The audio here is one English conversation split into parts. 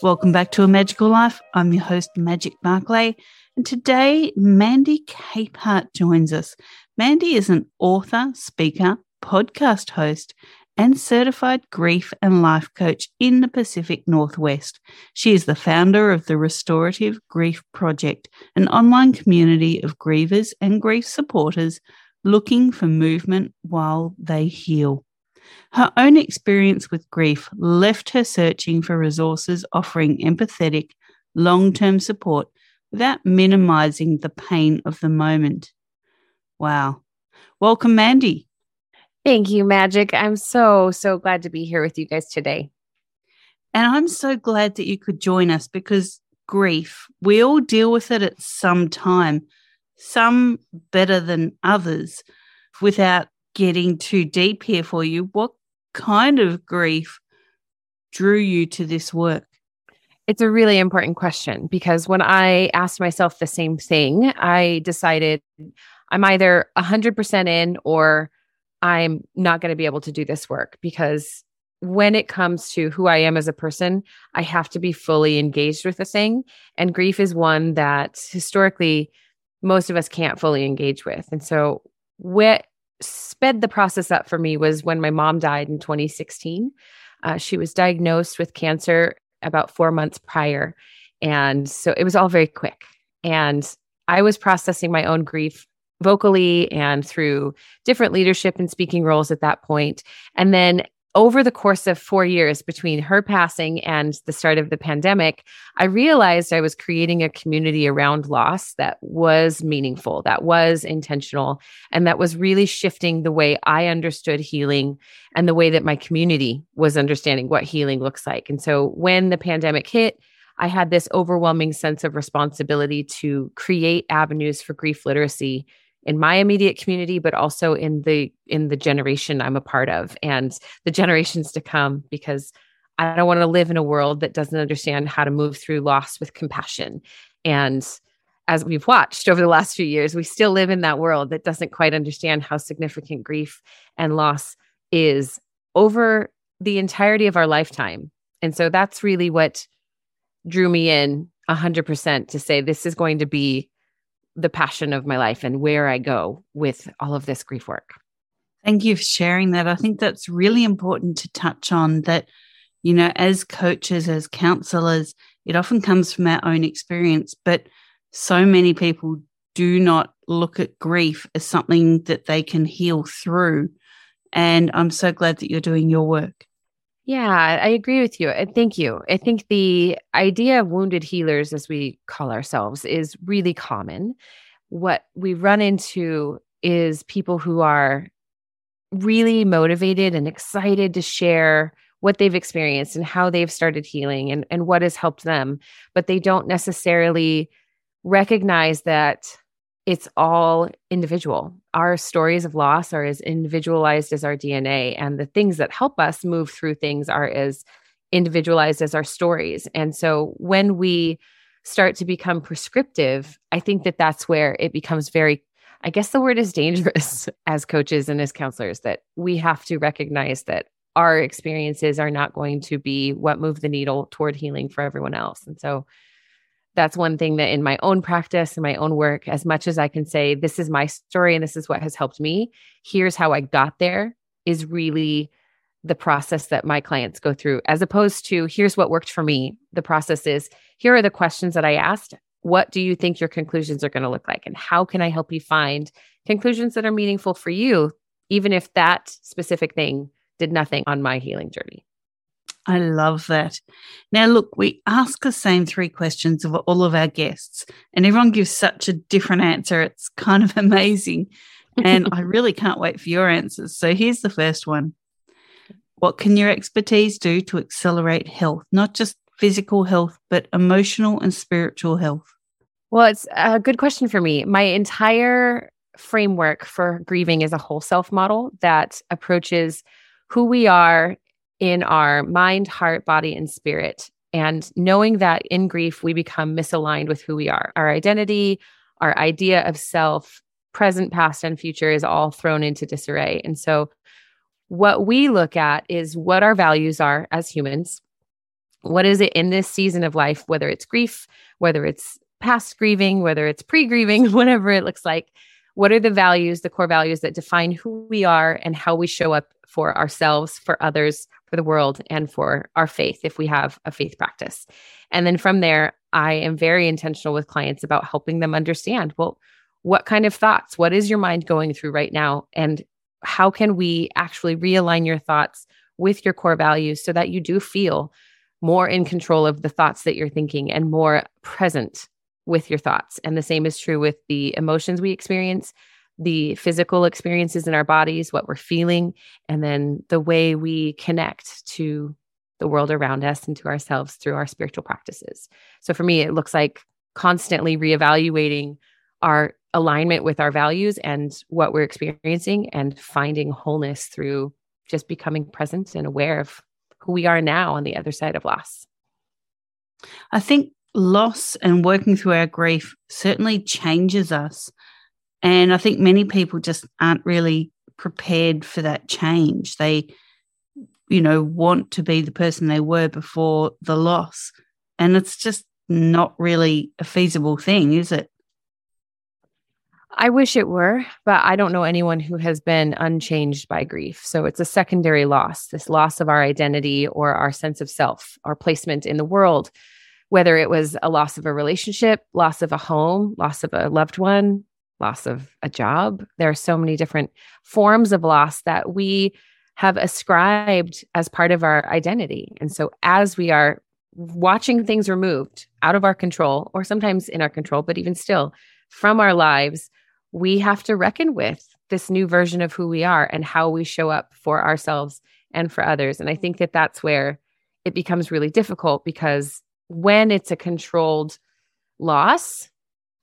Welcome back to A Magical Life. I'm your host, Magic Barclay, and today Mandy Capehart joins us. Mandy is an author, speaker, podcast host, and certified grief and life coach in the Pacific Northwest. She is the founder of the Restorative Grief Project, an online community of grievers and grief supporters looking for movement while they heal. Her own experience with grief left her searching for resources offering empathetic, long term support without minimizing the pain of the moment. Wow. Welcome, Mandy. Thank you, Magic. I'm so, so glad to be here with you guys today. And I'm so glad that you could join us because grief, we all deal with it at some time, some better than others, without getting too deep here for you. What kind of grief drew you to this work? It's a really important question because when I asked myself the same thing, I decided I'm either 100% in or I'm not going to be able to do this work because when it comes to who I am as a person, I have to be fully engaged with the thing. And grief is one that historically most of us can't fully engage with. And so, what sped the process up for me was when my mom died in 2016. Uh, she was diagnosed with cancer about four months prior. And so it was all very quick. And I was processing my own grief vocally and through different leadership and speaking roles at that point. And then over the course of four years between her passing and the start of the pandemic, I realized I was creating a community around loss that was meaningful, that was intentional, and that was really shifting the way I understood healing and the way that my community was understanding what healing looks like. And so when the pandemic hit, I had this overwhelming sense of responsibility to create avenues for grief literacy in my immediate community but also in the in the generation i'm a part of and the generations to come because i don't want to live in a world that doesn't understand how to move through loss with compassion. And as we've watched over the last few years we still live in that world that doesn't quite understand how significant grief and loss is over the entirety of our lifetime. And so that's really what drew me in 100% to say this is going to be the passion of my life and where I go with all of this grief work. Thank you for sharing that. I think that's really important to touch on that, you know, as coaches, as counselors, it often comes from our own experience, but so many people do not look at grief as something that they can heal through. And I'm so glad that you're doing your work. Yeah, I agree with you. And thank you. I think the idea of wounded healers, as we call ourselves, is really common. What we run into is people who are really motivated and excited to share what they've experienced and how they've started healing and, and what has helped them, but they don't necessarily recognize that it's all individual. Our stories of loss are as individualized as our DNA, and the things that help us move through things are as individualized as our stories. And so when we start to become prescriptive, I think that that's where it becomes very I guess the word is dangerous as coaches and as counselors that we have to recognize that our experiences are not going to be what move the needle toward healing for everyone else. And so that's one thing that in my own practice and my own work, as much as I can say, this is my story and this is what has helped me, here's how I got there is really the process that my clients go through, as opposed to here's what worked for me. The process is here are the questions that I asked. what do you think your conclusions are going to look like? And how can I help you find conclusions that are meaningful for you, even if that specific thing did nothing on my healing journey? I love that. Now, look, we ask the same three questions of all of our guests, and everyone gives such a different answer. It's kind of amazing. And I really can't wait for your answers. So, here's the first one What can your expertise do to accelerate health, not just physical health, but emotional and spiritual health? Well, it's a good question for me. My entire framework for grieving is a whole self model that approaches who we are in our mind, heart, body, and spirit. And knowing that in grief, we become misaligned with who we are. Our identity, our idea of self, present, past, and future is all thrown into disarray. And so, what we look at is what our values are as humans. What is it in this season of life, whether it's grief, whether it's past grieving, whether it's pre grieving, whatever it looks like? What are the values, the core values that define who we are and how we show up for ourselves, for others, for the world, and for our faith if we have a faith practice. And then from there, I am very intentional with clients about helping them understand well, what kind of thoughts, what is your mind going through right now? And how can we actually realign your thoughts with your core values so that you do feel more in control of the thoughts that you're thinking and more present with your thoughts? And the same is true with the emotions we experience the physical experiences in our bodies, what we're feeling, and then the way we connect to the world around us and to ourselves through our spiritual practices. So for me, it looks like constantly reevaluating our alignment with our values and what we're experiencing and finding wholeness through just becoming present and aware of who we are now on the other side of loss. I think loss and working through our grief certainly changes us and I think many people just aren't really prepared for that change. They, you know, want to be the person they were before the loss. And it's just not really a feasible thing, is it? I wish it were, but I don't know anyone who has been unchanged by grief. So it's a secondary loss, this loss of our identity or our sense of self, our placement in the world, whether it was a loss of a relationship, loss of a home, loss of a loved one, loss of a job. There are so many different forms of loss that we have ascribed as part of our identity. And so, as we are watching things removed out of our control, or sometimes in our control, but even still from our lives, we have to reckon with this new version of who we are and how we show up for ourselves and for others. And I think that that's where it becomes really difficult because when it's a controlled loss,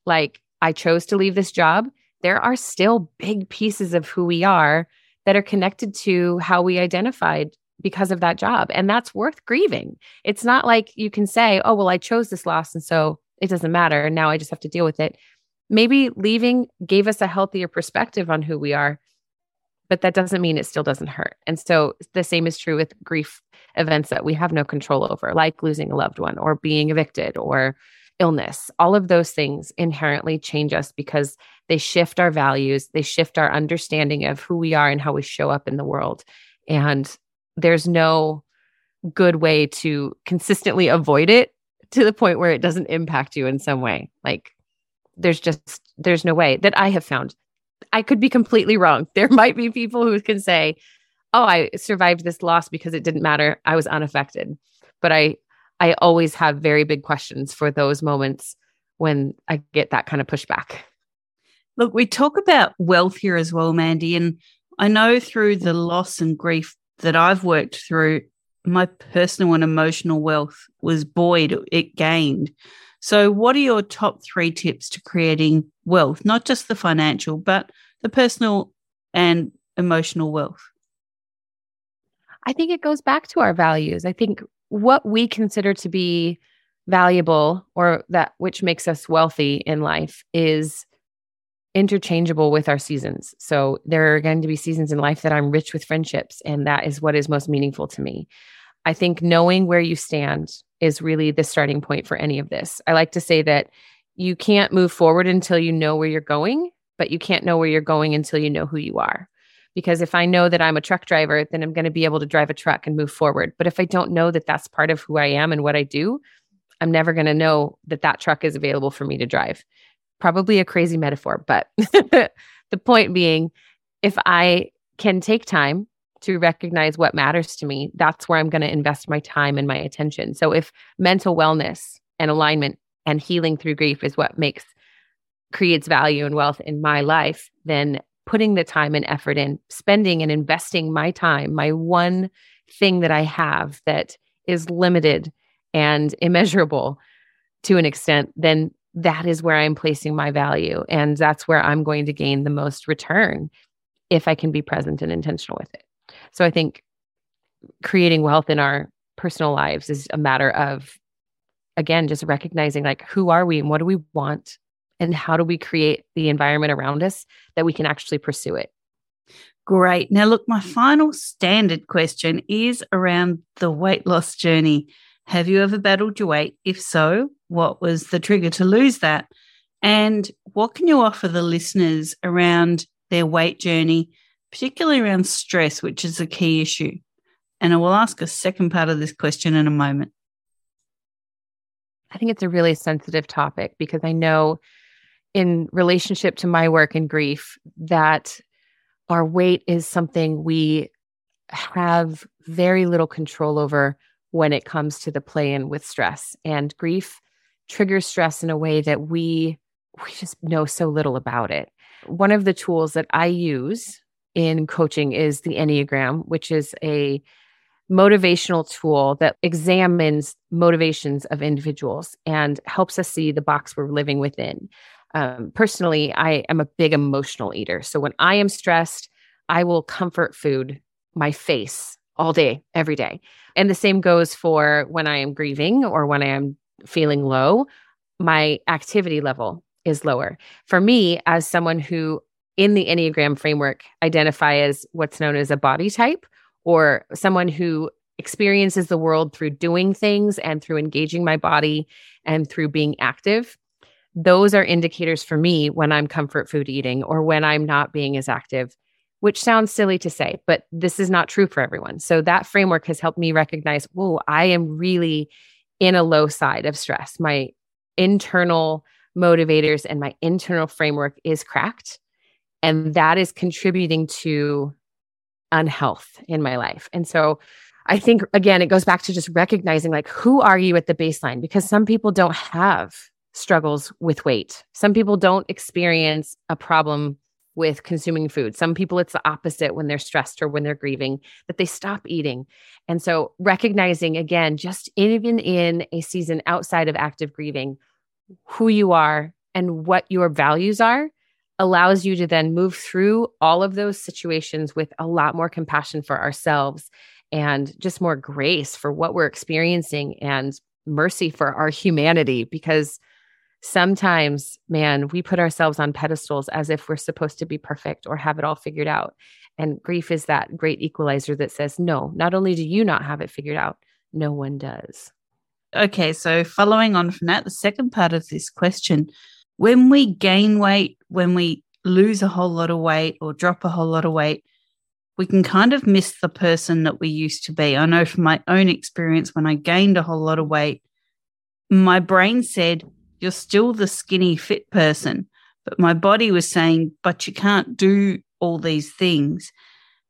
like I chose to leave this job, there are still big pieces of who we are that are connected to how we identified because of that job. And that's worth grieving. It's not like you can say, oh, well, I chose this loss. And so it doesn't matter. And now I just have to deal with it. Maybe leaving gave us a healthier perspective on who we are, but that doesn't mean it still doesn't hurt. And so the same is true with grief events that we have no control over, like losing a loved one or being evicted or illness, all of those things inherently change us because they shift our values, they shift our understanding of who we are and how we show up in the world. And there's no good way to consistently avoid it to the point where it doesn't impact you in some way. Like there's just there's no way that I have found. I could be completely wrong. There might be people who can say, "Oh, I survived this loss because it didn't matter. I was unaffected." But I I always have very big questions for those moments when I get that kind of pushback. Look, we talk about wealth here as well, Mandy. And I know through the loss and grief that I've worked through, my personal and emotional wealth was buoyed, it gained. So, what are your top three tips to creating wealth, not just the financial, but the personal and emotional wealth? I think it goes back to our values. I think what we consider to be valuable or that which makes us wealthy in life is interchangeable with our seasons. So there are going to be seasons in life that I'm rich with friendships, and that is what is most meaningful to me. I think knowing where you stand is really the starting point for any of this. I like to say that you can't move forward until you know where you're going, but you can't know where you're going until you know who you are because if I know that I'm a truck driver, then I'm going to be able to drive a truck and move forward. But if I don't know that that's part of who I am and what I do, I'm never going to know that that truck is available for me to drive. Probably a crazy metaphor, but the point being, if I can take time to recognize what matters to me, that's where I'm going to invest my time and my attention. So if mental wellness and alignment and healing through grief is what makes creates value and wealth in my life, then putting the time and effort in, spending and investing my time, my one thing that I have that is limited and immeasurable to an extent, then that is where I'm placing my value. And that's where I'm going to gain the most return if I can be present and intentional with it. So I think creating wealth in our personal lives is a matter of, again, just recognizing like, who are we and what do we want? And how do we create the environment around us that we can actually pursue it? Great. Now, look, my final standard question is around the weight loss journey. Have you ever battled your weight? If so, what was the trigger to lose that? And what can you offer the listeners around their weight journey, particularly around stress, which is a key issue? And I will ask a second part of this question in a moment. I think it's a really sensitive topic because I know in relationship to my work and grief that our weight is something we have very little control over when it comes to the play in with stress and grief triggers stress in a way that we we just know so little about it. One of the tools that I use in coaching is the Enneagram, which is a motivational tool that examines motivations of individuals and helps us see the box we're living within. Um, personally, I am a big emotional eater. So when I am stressed, I will comfort food my face all day, every day. And the same goes for when I am grieving or when I am feeling low, my activity level is lower. For me, as someone who in the Enneagram framework identify as what's known as a body type or someone who experiences the world through doing things and through engaging my body and through being active. Those are indicators for me when I'm comfort food eating or when I'm not being as active which sounds silly to say, but this is not true for everyone. So that framework has helped me recognize, whoa, I am really in a low side of stress. My internal motivators and my internal framework is cracked. And that is contributing to unhealth in my life. And so I think, again, it goes back to just recognizing like, who are you at the baseline? Because some people don't have struggles with weight, some people don't experience a problem with consuming food. Some people, it's the opposite when they're stressed or when they're grieving, that they stop eating. And so, recognizing again, just even in a season outside of active grieving, who you are and what your values are allows you to then move through all of those situations with a lot more compassion for ourselves and just more grace for what we're experiencing and mercy for our humanity because sometimes, man, we put ourselves on pedestals as if we're supposed to be perfect or have it all figured out. And grief is that great equalizer that says, no, not only do you not have it figured out, no one does. Okay, so following on from that, the second part of this question when we gain weight, when we lose a whole lot of weight or drop a whole lot of weight, we can kind of miss the person that we used to be. I know from my own experience, when I gained a whole lot of weight, my brain said, you're still the skinny, fit person. But my body was saying, but you can't do all these things.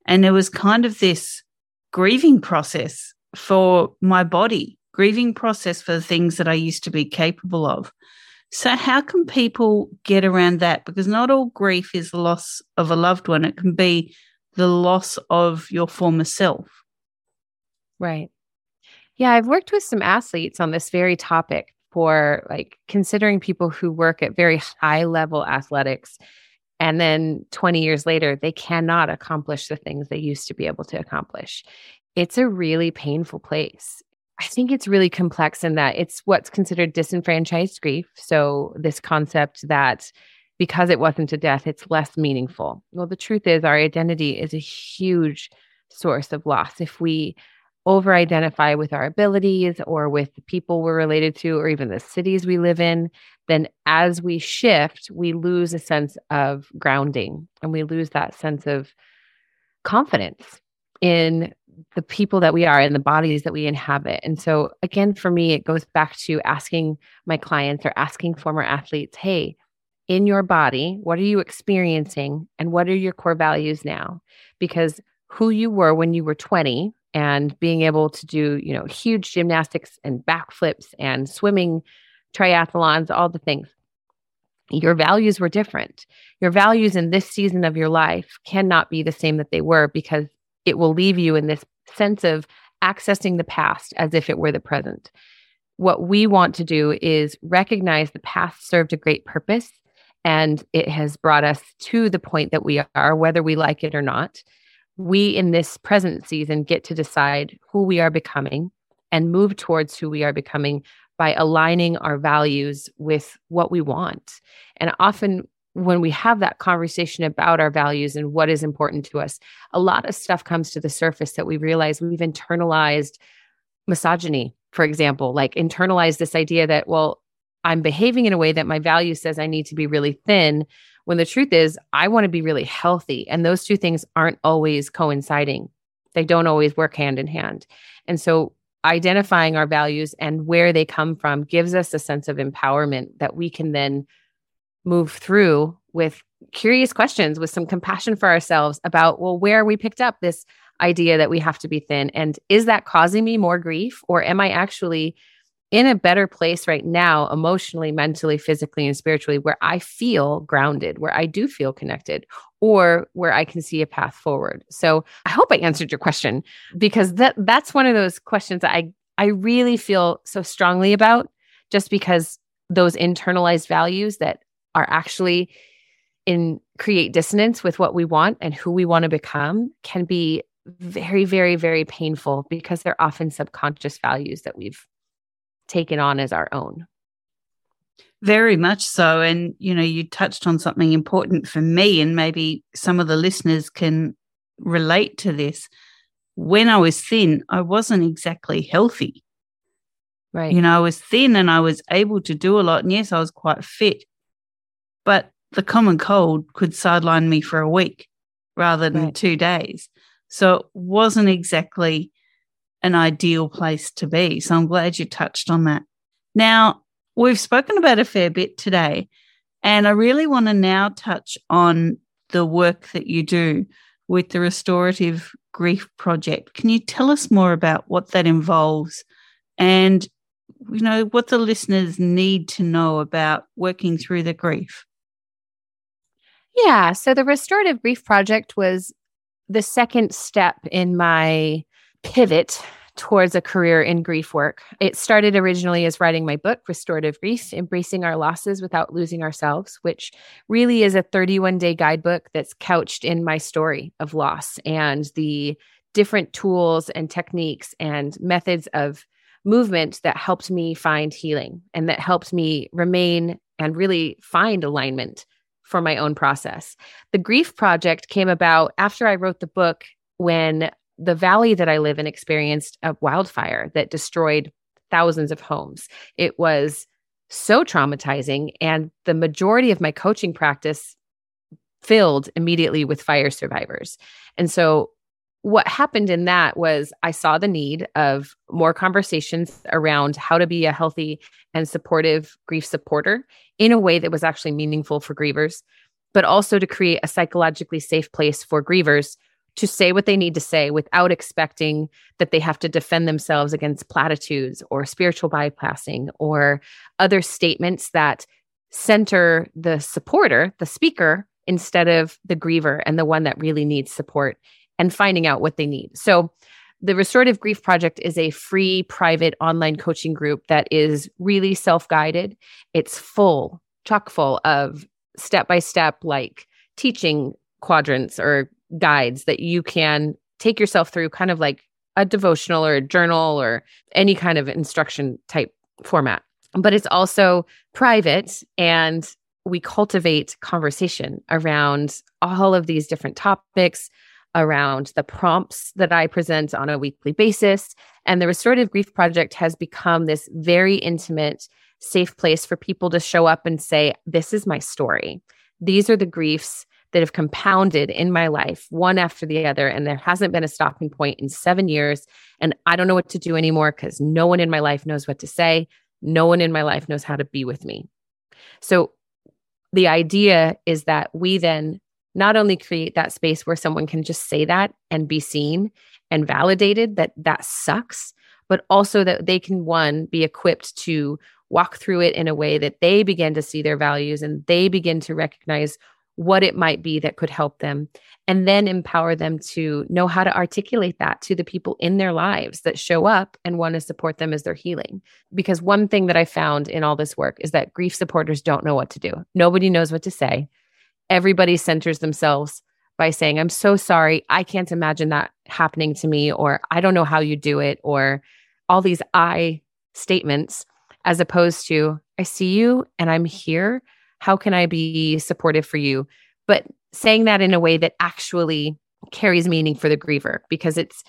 And there was kind of this grieving process for my body, grieving process for the things that I used to be capable of. So, how can people get around that? Because not all grief is loss of a loved one, it can be the loss of your former self. Right. Yeah, I've worked with some athletes on this very topic for like considering people who work at very high level athletics and then 20 years later they cannot accomplish the things they used to be able to accomplish. It's a really painful place. I think it's really complex in that it's what's considered disenfranchised grief. So this concept that because it wasn't a death it's less meaningful. Well the truth is our identity is a huge source of loss. If we over identify with our abilities or with the people we're related to or even the cities we live in, then as we shift, we lose a sense of grounding and we lose that sense of confidence. in the people that we are and the bodies that we inhabit. And so, again, for me, it goes back to asking my clients or asking former athletes, hey, in your body, what are you experiencing and what are your core values now? Because who you were when you were 20 and being able to do, you know, huge gymnastics and backflips and swimming triathlons, all the things. Your values were different. Your values in this season of your life cannot be the same that they were because it will leave you in this sense of accessing the past as if it were the present. What we want to do is recognize the past served a great purpose and it has brought us to the point that we are, whether we like it or not. We in this present season get to decide who we are becoming and move towards who we are becoming by aligning our values with what we want. And often when we have that conversation about our values and what is important to us, a lot of stuff comes to the surface that we realize we've internalized misogyny, for example, like internalized this idea that, well, I'm behaving in a way that my value says I need to be really thin, when the truth is, I want to be really healthy. And those two things aren't always coinciding, they don't always work hand in hand. And so, identifying our values and where they come from gives us a sense of empowerment that we can then move through with curious questions with some compassion for ourselves about well where we picked up this idea that we have to be thin and is that causing me more grief or am i actually in a better place right now emotionally mentally physically and spiritually where i feel grounded where i do feel connected or where i can see a path forward. So i hope i answered your question because that that's one of those questions that i i really feel so strongly about just because those internalized values that are actually in create dissonance with what we want and who we want to become can be very very very painful because they're often subconscious values that we've taken on as our own. Very much so. And you know you touched on something important for me and maybe some of the listeners can relate to this. When i was thin i wasn't exactly healthy. Right. You know i was thin and i was able to do a lot and yes i was quite fit but the common cold could sideline me for a week rather than right. two days. So it wasn't exactly an ideal place to be. So I'm glad you touched on that. Now, we've spoken about a fair bit today, and I really want to now touch on the work that you do with the Restorative Grief Project. Can you tell us more about what that involves and you know what the listeners need to know about working through the grief? Yeah. So the Restorative Grief Project was the second step in my pivot towards a career in grief work. It started originally as writing my book, Restorative Grief Embracing Our Losses Without Losing Ourselves, which really is a 31 day guidebook that's couched in my story of loss and the different tools and techniques and methods of movement that helped me find healing and that helped me remain and really find alignment for my own process. The Grief Project came about after I wrote the book when the valley that I live in experienced a wildfire that destroyed thousands of homes. It was so traumatizing. And the majority of my coaching practice filled immediately with fire survivors. And so what happened in that was I saw the need of more conversations around how to be a healthy and supportive grief supporter in a way that was actually meaningful for grievers, but also to create a psychologically safe place for grievers to say what they need to say without expecting that they have to defend themselves against platitudes or spiritual bypassing or other statements that center the supporter, the speaker, instead of the griever and the one that really needs support and finding out what they need. So, the Restorative Grief Project is a free private online coaching group that is really self guided. It's full, chock full of step by step, like teaching quadrants or guides that you can take yourself through, kind of like a devotional or a journal or any kind of instruction type format. But it's also private and we cultivate conversation around all of these different topics around the prompts that I present on a weekly basis. And the Restorative Grief Project has become this very intimate, safe place for people to show up and say, This is my story. These are the griefs that have compounded in my life, one after the other. And there hasn't been a stopping point in seven years. And I don't know what to do anymore because no one in my life knows what to say. No one in my life knows how to be with me. So the idea is that we then not only create that space where someone can just say that and be seen and validated that that sucks, but also that they can, one, be equipped to walk through it in a way that they begin to see their values and they begin to recognize what it might be that could help them and then empower them to know how to articulate that to the people in their lives that show up and want to support them as they're healing. Because one thing that I found in all this work is that grief supporters don't know what to do. Nobody knows what to say. Everybody centers themselves by saying, I'm so sorry. I can't imagine that happening to me, or I don't know how you do it, or all these I statements, as opposed to, I see you and I'm here. How can I be supportive for you? But saying that in a way that actually carries meaning for the griever, because it's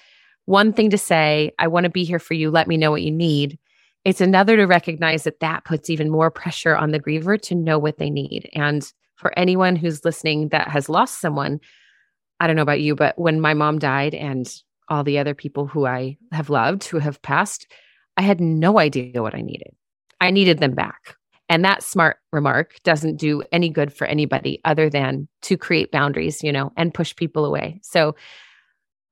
one thing to say, I want to be here for you. Let me know what you need. It's another to recognize that that puts even more pressure on the griever to know what they need. And for anyone who's listening that has lost someone, I don't know about you, but when my mom died and all the other people who I have loved who have passed, I had no idea what I needed. I needed them back. And that smart remark doesn't do any good for anybody other than to create boundaries, you know, and push people away. So,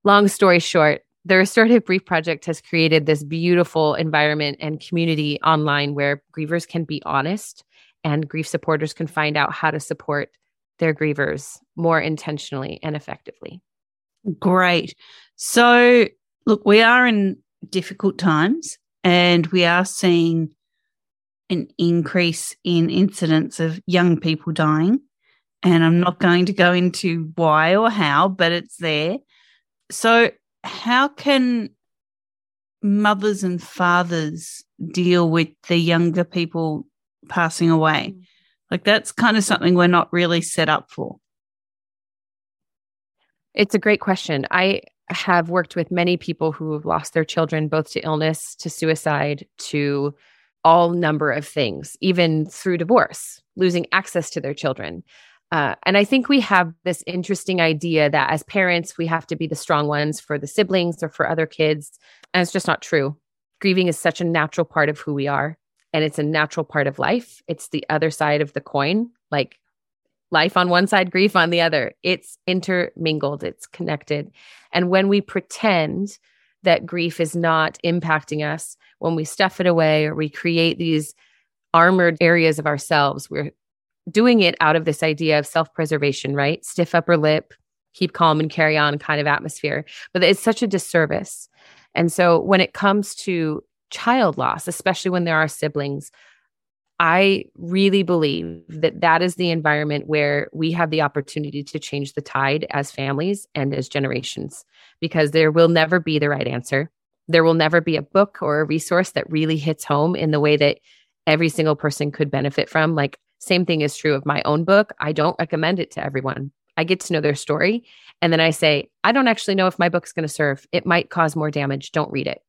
long story short, the Restorative Grief Project has created this beautiful environment and community online where grievers can be honest and grief supporters can find out how to support their grievers more intentionally and effectively. Great. So, look, we are in difficult times and we are seeing an increase in incidents of young people dying. And I'm not going to go into why or how, but it's there. So, how can mothers and fathers deal with the younger people passing away? Mm. Like, that's kind of something we're not really set up for. It's a great question. I have worked with many people who have lost their children, both to illness, to suicide, to all number of things, even through divorce, losing access to their children. Uh, and I think we have this interesting idea that as parents, we have to be the strong ones for the siblings or for other kids. And it's just not true. Grieving is such a natural part of who we are, and it's a natural part of life. It's the other side of the coin, like life on one side, grief on the other. It's intermingled, it's connected. And when we pretend that grief is not impacting us, when we stuff it away or we create these armored areas of ourselves, we're doing it out of this idea of self preservation, right? Stiff upper lip, keep calm and carry on kind of atmosphere. But it's such a disservice. And so when it comes to child loss, especially when there are siblings, I really believe that that is the environment where we have the opportunity to change the tide as families and as generations, because there will never be the right answer. There will never be a book or a resource that really hits home in the way that every single person could benefit from. Like, same thing is true of my own book. I don't recommend it to everyone. I get to know their story. And then I say, I don't actually know if my book's going to serve. It might cause more damage. Don't read it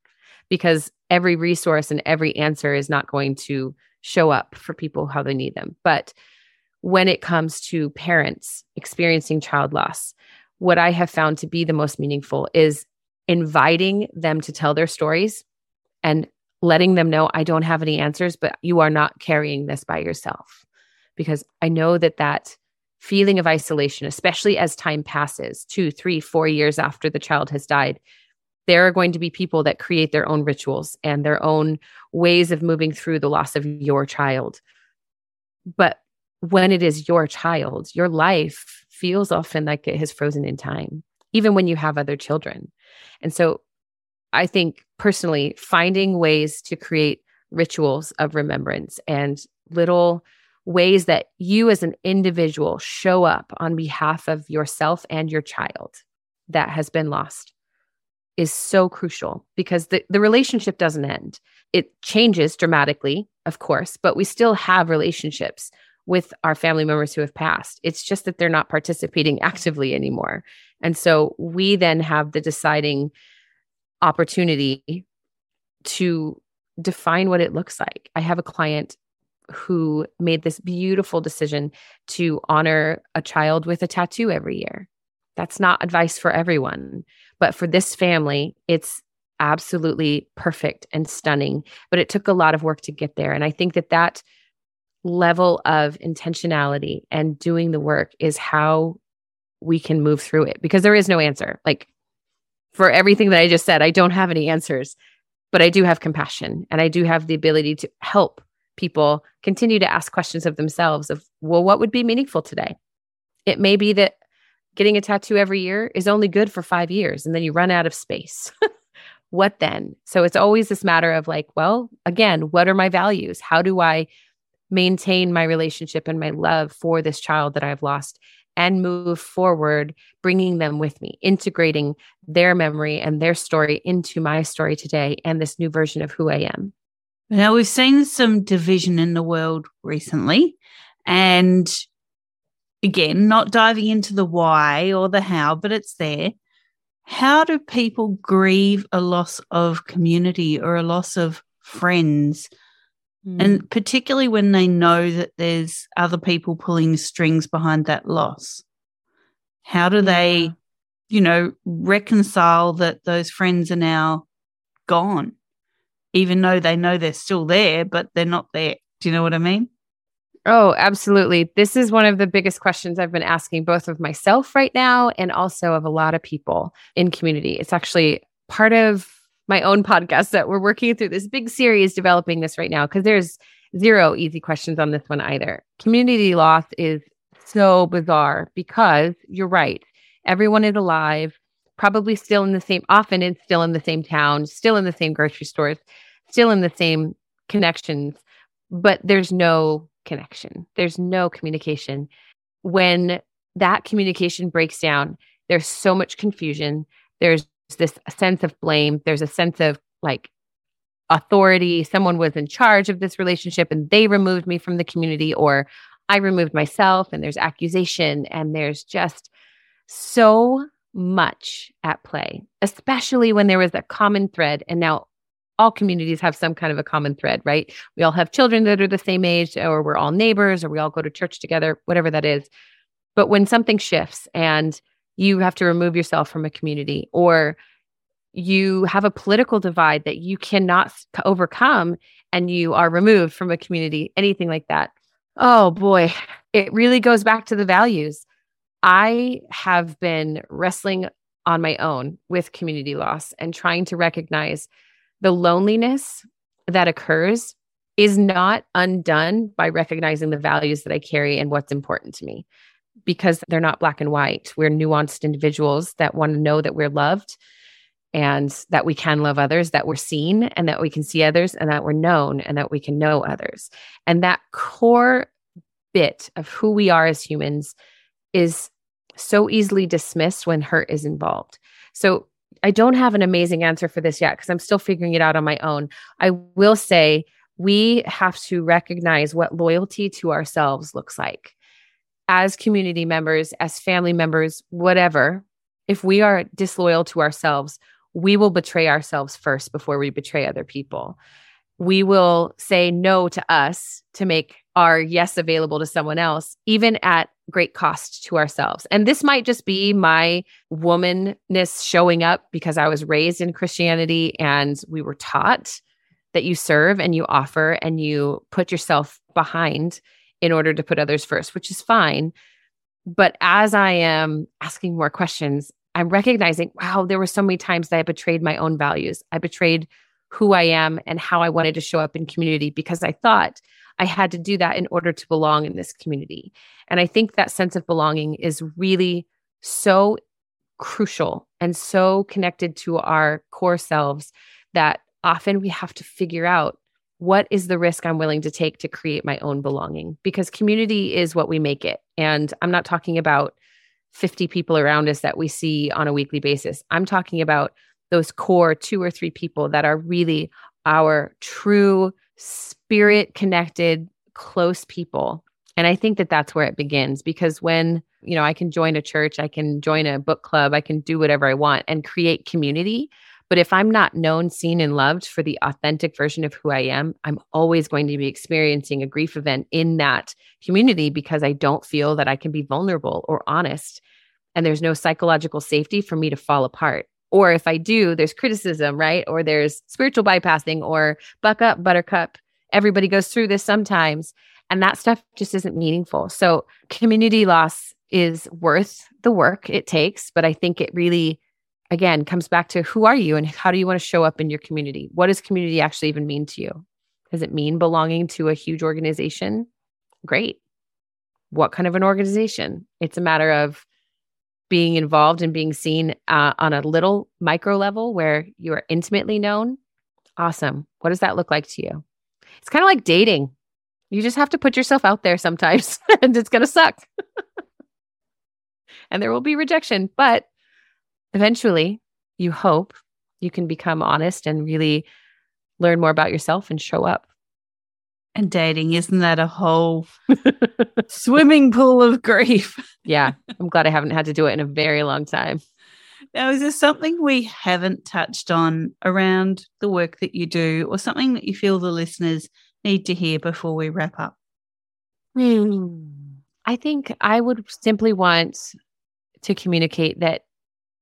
because every resource and every answer is not going to show up for people how they need them. But when it comes to parents experiencing child loss, what I have found to be the most meaningful is inviting them to tell their stories and letting them know I don't have any answers, but you are not carrying this by yourself. Because I know that that feeling of isolation, especially as time passes two, three, four years after the child has died, there are going to be people that create their own rituals and their own ways of moving through the loss of your child. But when it is your child, your life feels often like it has frozen in time, even when you have other children. And so I think personally, finding ways to create rituals of remembrance and little ways that you as an individual show up on behalf of yourself and your child that has been lost is so crucial because the, the relationship doesn't end. It changes dramatically, of course, but we still have relationships with our family members who have passed. It's just that they're not participating actively anymore. And so we then have the deciding opportunity to define what it looks like. I have a client who made this beautiful decision to honor a child with a tattoo every year. That's not advice for everyone, but for this family, it's absolutely perfect and stunning. But it took a lot of work to get there. And I think that that level of intentionality and doing the work is how we can move through it because there is no answer. Like for everything that I just said, I don't have any answers, but I do have compassion and I do have the ability to help people continue to ask questions of themselves of, well, what would be meaningful today? It may be that getting a tattoo every year is only good for five years and then you run out of space. what then? So it's always this matter of like, well, again, what are my values? How do I maintain my relationship and my love for this child that I've lost? and move forward, bringing them with me, integrating their memory and their story into my story today and this new version of who I am. Now, we've seen some division in the world recently. And again, not diving into the why or the how, but it's there. How do people grieve a loss of community or a loss of friends? Mm. And particularly when they know that there's other people pulling strings behind that loss. How do yeah. they, you know, reconcile that those friends are now gone, even though they know they're still there, but they're not there? Do you know what I mean? Oh, absolutely. This is one of the biggest questions I've been asking both of myself right now and also of a lot of people in community. It's actually part of my own podcast that we're working through this big series developing this right now because there's zero easy questions on this one either. Community loss is so bizarre because you're right. Everyone is alive, probably still in the same, often it's still in the same town, still in the same grocery stores, still in the same connections, but there's no connection. There's no communication. When that communication breaks down, there's so much confusion. There's this sense of blame. There's a sense of like authority. Someone was in charge of this relationship and they removed me from the community, or I removed myself, and there's accusation, and there's just so much at play, especially when there was a common thread. And now all communities have some kind of a common thread, right? We all have children that are the same age, or we're all neighbors, or we all go to church together, whatever that is. But when something shifts and you have to remove yourself from a community or you have a political divide that you cannot overcome and you are removed from a community, anything like that. Oh boy, it really goes back to the values. I have been wrestling on my own with community loss and trying to recognize the loneliness that occurs is not undone by recognizing the values that I carry and what's important to me because they're not black and white. We're nuanced individuals that want to know that we're loved and that we can love others, that we're seen and that we can see others and that we're known and that we can know others. And that core bit of who we are as humans is so easily dismissed when hurt is involved. So I don't have an amazing answer for this yet because I'm still figuring it out on my own. I will say we have to recognize what loyalty to ourselves looks like as community members, as family members, whatever, if we are disloyal to ourselves, we will betray ourselves first before we betray other people. We will say no to us to make our yes available to someone else, even at great cost to ourselves. And this might just be my womanness showing up because I was raised in Christianity and we were taught that you serve and you offer and you put yourself behind in order to put others first, which is fine. But as I am asking more questions, I'm recognizing, wow, there were so many times that I betrayed my own values. I betrayed who I am and how I wanted to show up in community because I thought I had to do that in order to belong in this community. And I think that sense of belonging is really so crucial and so connected to our core selves that often we have to figure out what is the risk I'm willing to take to create my own belonging? Because community is what we make it. And I'm not talking about 50 people around us that we see on a weekly basis. I'm talking about those core two or three people that are really our true spirit connected, close people. And I think that that's where it begins because when, you know, I can join a church, I can join a book club, I can do whatever I want and create community. But if I'm not known, seen, and loved for the authentic version of who I am, I'm always going to be experiencing a grief event in that community because I don't feel that I can be vulnerable or honest. And there's no psychological safety for me to fall apart. Or if I do, there's criticism, right? Or there's spiritual bypassing or buck up, buttercup. Everybody goes through this sometimes. And that stuff just isn't meaningful. So community loss is worth the work it takes. But I think it really, again, comes back to who are you and how do you want to show up in your community? What does community actually even mean to you? Does it mean belonging to a huge organization? Great. What kind of an organization? It's a matter of being involved and being seen uh, on a little micro level where you are intimately known. Awesome. What does that look like to you? It's kind of like dating. You just have to put yourself out there sometimes and it's going to suck. and there will be rejection, but eventually you hope you can become honest and really learn more about yourself and show up. And dating, isn't that a whole swimming pool of grief? yeah. I'm glad I haven't had to do it in a very long time. Now, is there something we haven't touched on around the work that you do, or something that you feel the listeners need to hear before we wrap up? Hmm. I think I would simply want to communicate that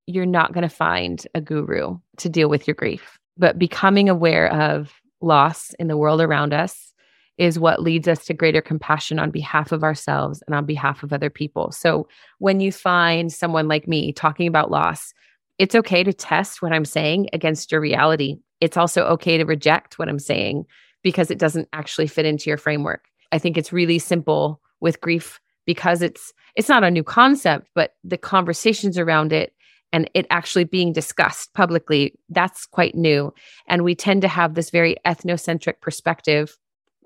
you're not going to find a guru to deal with your grief, but becoming aware of loss in the world around us is what leads us to greater compassion on behalf of ourselves and on behalf of other people. So when you find someone like me talking about loss, it's okay to test what I'm saying against your reality. It's also okay to reject what I'm saying because it doesn't actually fit into your framework. I think it's really simple with grief because it's it's not a new concept, but the conversations around it and it actually being discussed publicly, that's quite new. And we tend to have this very ethnocentric perspective,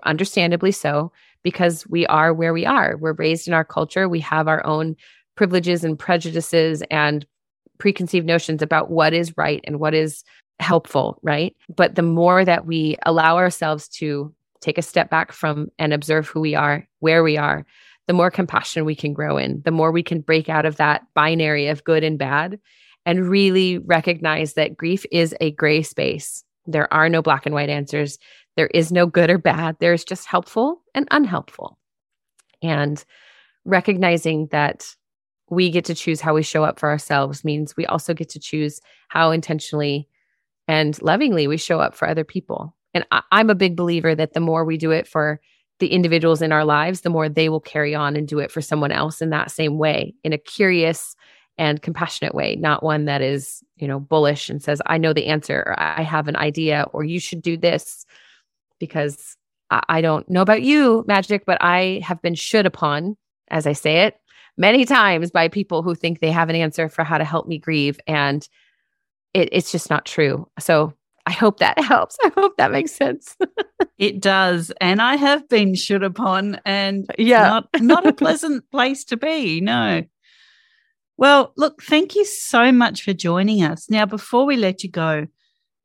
understandably so, because we are where we are. We're raised in our culture, we have our own privileges and prejudices and preconceived notions about what is right and what is helpful, right? But the more that we allow ourselves to take a step back from and observe who we are, where we are, the more compassion we can grow in, the more we can break out of that binary of good and bad and really recognize that grief is a gray space. There are no black and white answers. There is no good or bad. There's just helpful and unhelpful. And recognizing that we get to choose how we show up for ourselves means we also get to choose how intentionally and lovingly we show up for other people. And I, am a big believer that the more we do it for the individuals in our lives, the more they will carry on and do it for someone else in that same way, in a curious and compassionate way, not one that is, you know, bullish and says, I know the answer, or I have an idea, or you should do this. Because I, don't know about you, Magic, but I have been should upon, as I say it, many times by people who think they have an answer for how to help me grieve. And it, it's just not true. So I hope that helps. I hope that makes sense. it does. And I have been should upon and yeah, not, not a pleasant place to be. No. Well, look, thank you so much for joining us. Now, before we let you go,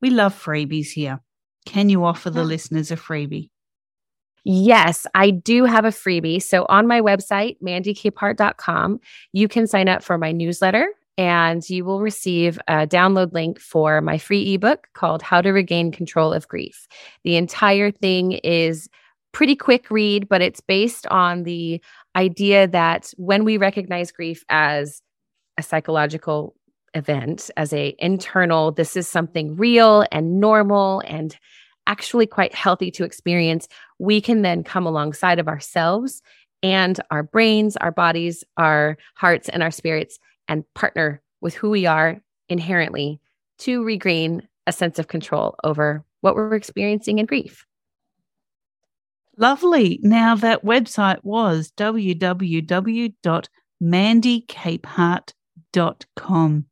we love freebies here. Can you offer the listeners a freebie? Yes, I do have a freebie. So on my website, mandycapehart.com, you can sign up for my newsletter and you will receive a download link for my free ebook called How to Regain Control of Grief. The entire thing is pretty quick read, but it's based on the idea that when we recognize grief as a psychological event, as a internal, this is something real and normal and actually quite healthy to experience, we can then come alongside of ourselves and our brains, our bodies, our hearts, and our spirits and partner with who we are inherently to regain a sense of control over what we're experiencing in grief. Lovely. Now, that website was www.mandycapehart.com.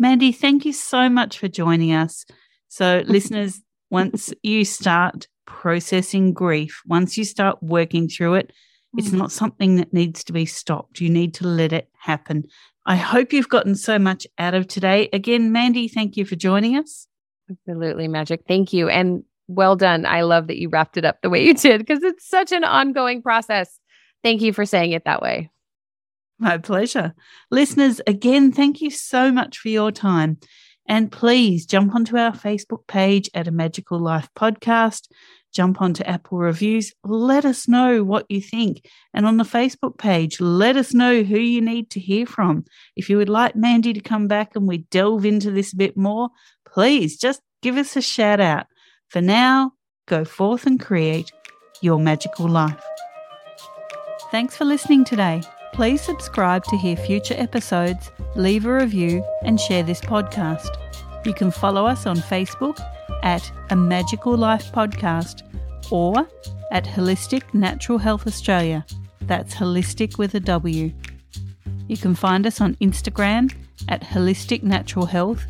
Mandy, thank you so much for joining us. So, listeners, once you start processing grief, once you start working through it, it's mm. not something that needs to be stopped. You need to let it happen. I hope you've gotten so much out of today. Again, Mandy, thank you for joining us. Absolutely, Magic. Thank you. And well done. I love that you wrapped it up the way you did because it's such an ongoing process. Thank you for saying it that way. My pleasure. Listeners, again, thank you so much for your time. And please jump onto our Facebook page at A Magical Life Podcast. Jump onto Apple Reviews. Let us know what you think. And on the Facebook page, let us know who you need to hear from. If you would like Mandy to come back and we delve into this a bit more, please just give us a shout out. For now, go forth and create your magical life. Thanks for listening today. Please subscribe to hear future episodes, leave a review, and share this podcast. You can follow us on Facebook at A Magical Life Podcast or at Wholistic Natural Health Australia. That's holistic with a W. You can find us on Instagram at Wholistic Natural Health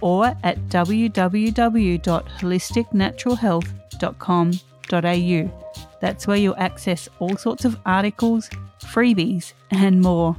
or at www.wholisticnaturalhealth.com.au. That's where you'll access all sorts of articles, freebies, and more.